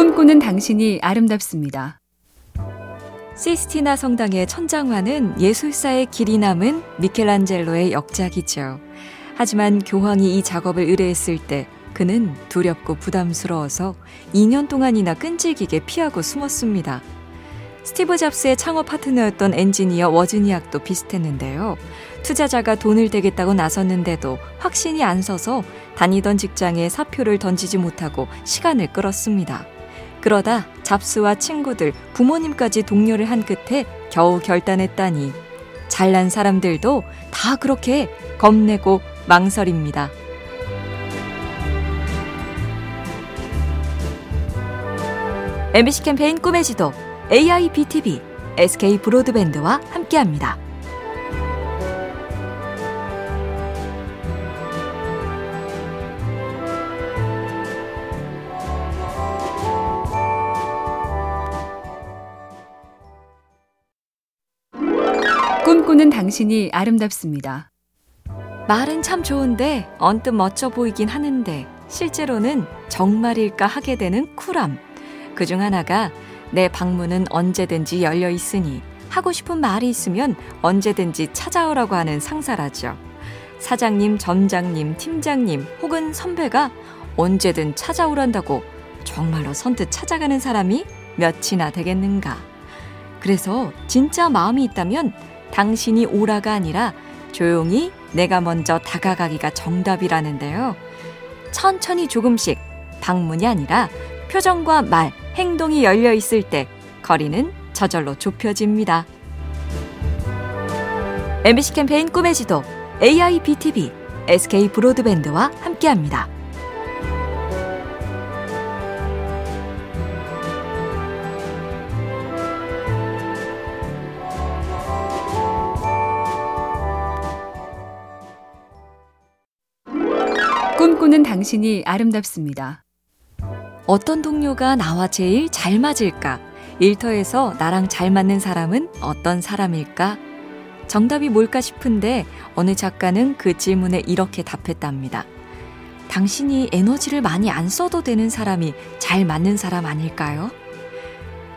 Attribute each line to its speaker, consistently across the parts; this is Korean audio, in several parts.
Speaker 1: 꿈꾸는 당신이 아름답습니다.
Speaker 2: 시스티나 성당의 천장화는 예술사의 길이 남은 미켈란젤로의 역작이죠. 하지만 교황이 이 작업을 의뢰했을 때 그는 두렵고 부담스러워서 2년 동안이나 끈질기게 피하고 숨었습니다. 스티브 잡스의 창업 파트너였던 엔지니어 워즈니악도 비슷했는데요. 투자자가 돈을 대겠다고 나섰는데도 확신이 안 서서 다니던 직장에 사표를 던지지 못하고 시간을 끌었습니다. 그러다 잡스와 친구들, 부모님까지 동료를 한 끝에 겨우 결단했다니 잘난 사람들도 다 그렇게 겁내고 망설입니다. MBC 캠페인 꿈의 지도 AIBTV, SK 브로드밴드와 함께합니다.
Speaker 1: 꿈꾸는 당신이 아름답습니다.
Speaker 2: 말은 참 좋은데 언뜻 멋져 보이긴 하는데 실제로는 정말일까 하게 되는 쿨함. 그 중 하나가 내 방문은 언제든지 열려 있으니 하고 싶은 말이 있으면 언제든지 찾아오라고 하는 상사라죠. 사장님, 점장님, 팀장님 혹은 선배가 언제든 찾아오란다고 정말로 선뜻 찾아가는 사람이 몇이나 되겠는가. 그래서 진짜 마음이 있다면 당신이 오라가 아니라 조용히 내가 먼저 다가가기가 정답이라는데요. 천천히 조금씩 방문이 아니라 표정과 말, 행동이 열려 있을 때 거리는 저절로 좁혀집니다. MBC 캠페인 꿈의 지도 AIBTV, SK 브로드밴드와 함께합니다.
Speaker 1: 꿈꾸는 당신이 아름답습니다.
Speaker 2: 어떤 동료가 나와 제일 잘 맞을까? 일터에서 나랑 잘 맞는 사람은 어떤 사람일까? 정답이 뭘까 싶은데 어느 작가는 그 질문에 이렇게 답했답니다. 당신이 에너지를 많이 안 써도 되는 사람이 잘 맞는 사람 아닐까요?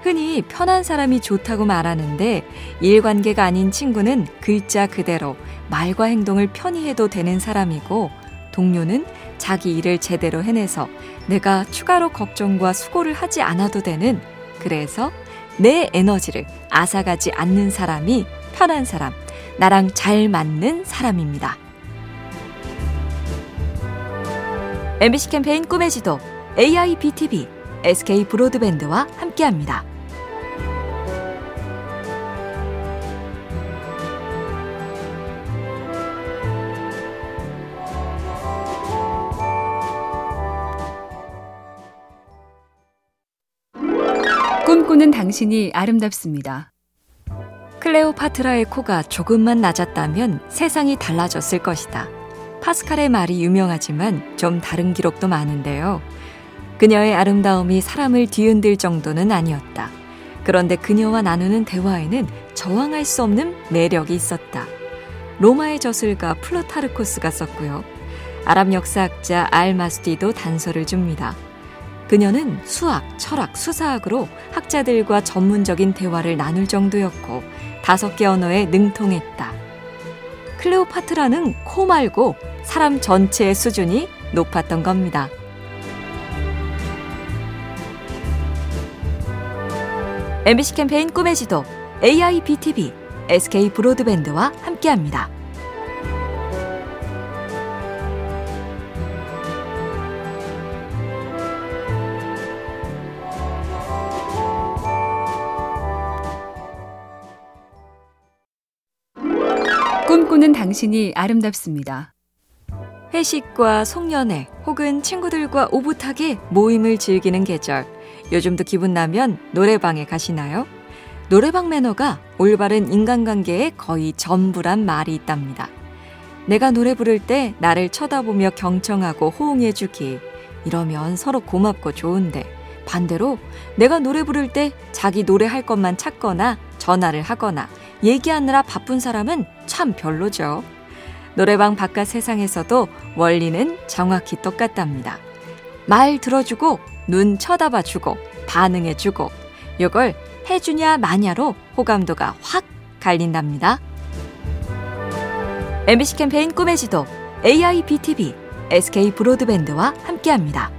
Speaker 2: 흔히 편한 사람이 좋다고 말하는데 일관계가 아닌 친구는 글자 그대로 말과 행동을 편히 해도 되는 사람이고 동료는 자기 일을 제대로 해내서 내가 추가로 걱정과 수고를 하지 않아도 되는 그래서 내 에너지를 앗아가지 않는 사람이 편한 사람, 나랑 잘 맞는 사람입니다. MBC 캠페인 꿈의 지도 AIBTV, SK 브로드밴드와 함께합니다.
Speaker 1: 꿈꾸는 당신이 아름답습니다.
Speaker 2: 클레오파트라의 코가 조금만 낮았다면 세상이 달라졌을 것이다. 파스칼의 말이 유명하지만 좀 다른 기록도 많은데요. 그녀의 아름다움이 사람을 뒤흔들 정도는 아니었다. 그런데 그녀와 나누는 대화에는 저항할 수 없는 매력이 있었다. 로마의 저술가 플루타르코스가 썼고요. 아랍 역사학자 알 마스디도 단서를 줍니다. 그녀는 수학, 철학, 수사학으로 학자들과 전문적인 대화를 나눌 정도였고 다섯 개 언어에 능통했다. 클레오파트라는 코 말고 사람 전체의 수준이 높았던 겁니다. MBC 캠페인 꿈의 지도 AIBTV, SK 브로드밴드와 함께합니다.
Speaker 1: 꿈꾸는 당신이 아름답습니다.
Speaker 2: 회식과 송년회 혹은 친구들과 오붓하게 모임을 즐기는 계절. 요즘도 기분 나면 노래방에 가시나요? 노래방 매너가 올바른 인간관계의 거의 전부란 말이 있답니다. 내가 노래 부를 때 나를 쳐다보며 경청하고 호응해주기. 이러면 서로 고맙고 좋은데 반대로 내가 노래 부를 때 자기 노래할 것만 찾거나 전화를 하거나 얘기하느라 바쁜 사람은 참 별로죠. 노래방 바깥 세상에서도 원리는 정확히 똑같답니다. 말 들어주고 눈 쳐다봐주고 반응해주고 요걸 해주냐 마냐로 호감도가 확 갈린답니다. MBC 캠페인 꿈의 지도 AIBTV SK 브로드밴드와 함께합니다.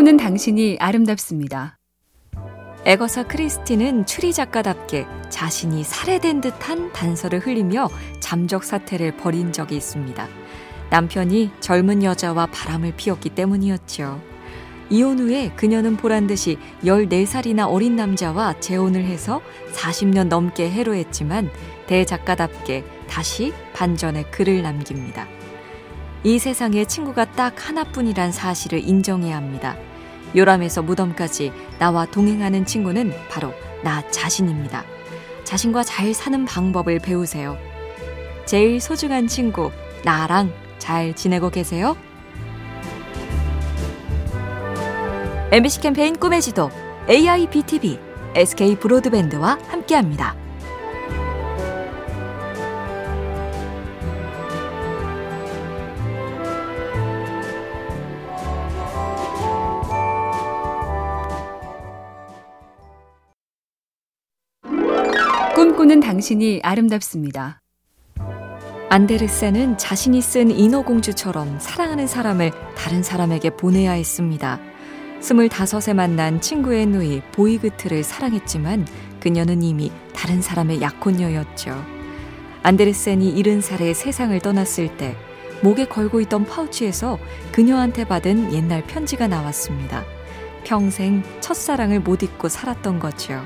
Speaker 1: 꿈꾸는 당신이 아름답습니다.
Speaker 2: 에거사 크리스티는 추리 작가답게 자신이 살해된 듯한 단서를 흘리며 잠적 사태를 벌인 적이 있습니다. 남편이 젊은 여자와 바람을 피웠기 때문이었죠. 이혼 후에 그녀는 보란 듯이 14살이나 어린 남자와 재혼을 해서 40년 넘게 해로했지만 대작가답게 다시 반전의 글을 남깁니다. 이 세상에 친구가 딱 하나뿐이란 사실을 인정해야 합니다. 요람에서 무덤까지 나와 동행하는 친구는 바로 나 자신입니다. 자신과 잘 사는 방법을 배우세요. 제일 소중한 친구, 나랑 잘 지내고 계세요? MBC 캠페인 꿈의 지도 AIBTV SK 브로드밴드와 함께합니다.
Speaker 1: 꿈꾸는 당신이 아름답습니다.
Speaker 2: 안데르센은 자신이 쓴 인어공주처럼 사랑하는 사람을 다른 사람에게 보내야 했습니다. 스물다섯에 만난 친구의 누이 보이그트를 사랑했지만 그녀는 이미 다른 사람의 약혼녀였죠. 안데르센이 이른 살에 세상을 떠났을 때 목에 걸고 있던 파우치에서 그녀한테 받은 옛날 편지가 나왔습니다. 평생 첫사랑을 못 잊고 살았던 거죠.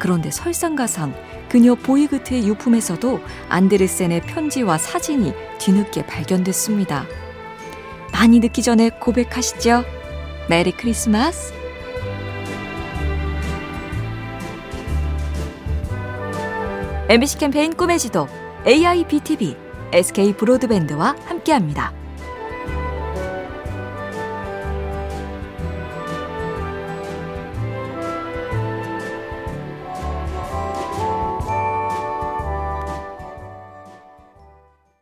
Speaker 2: 그런데 설상가상 그녀 보이그트의 유품에서도 안데르센의 편지와 사진이 뒤늦게 발견됐습니다. 많이 늦기 전에 고백하시죠. 메리 크리스마스. MBC 캠페인 꿈의 지도 AIBTV SK 브로드밴드와 함께합니다.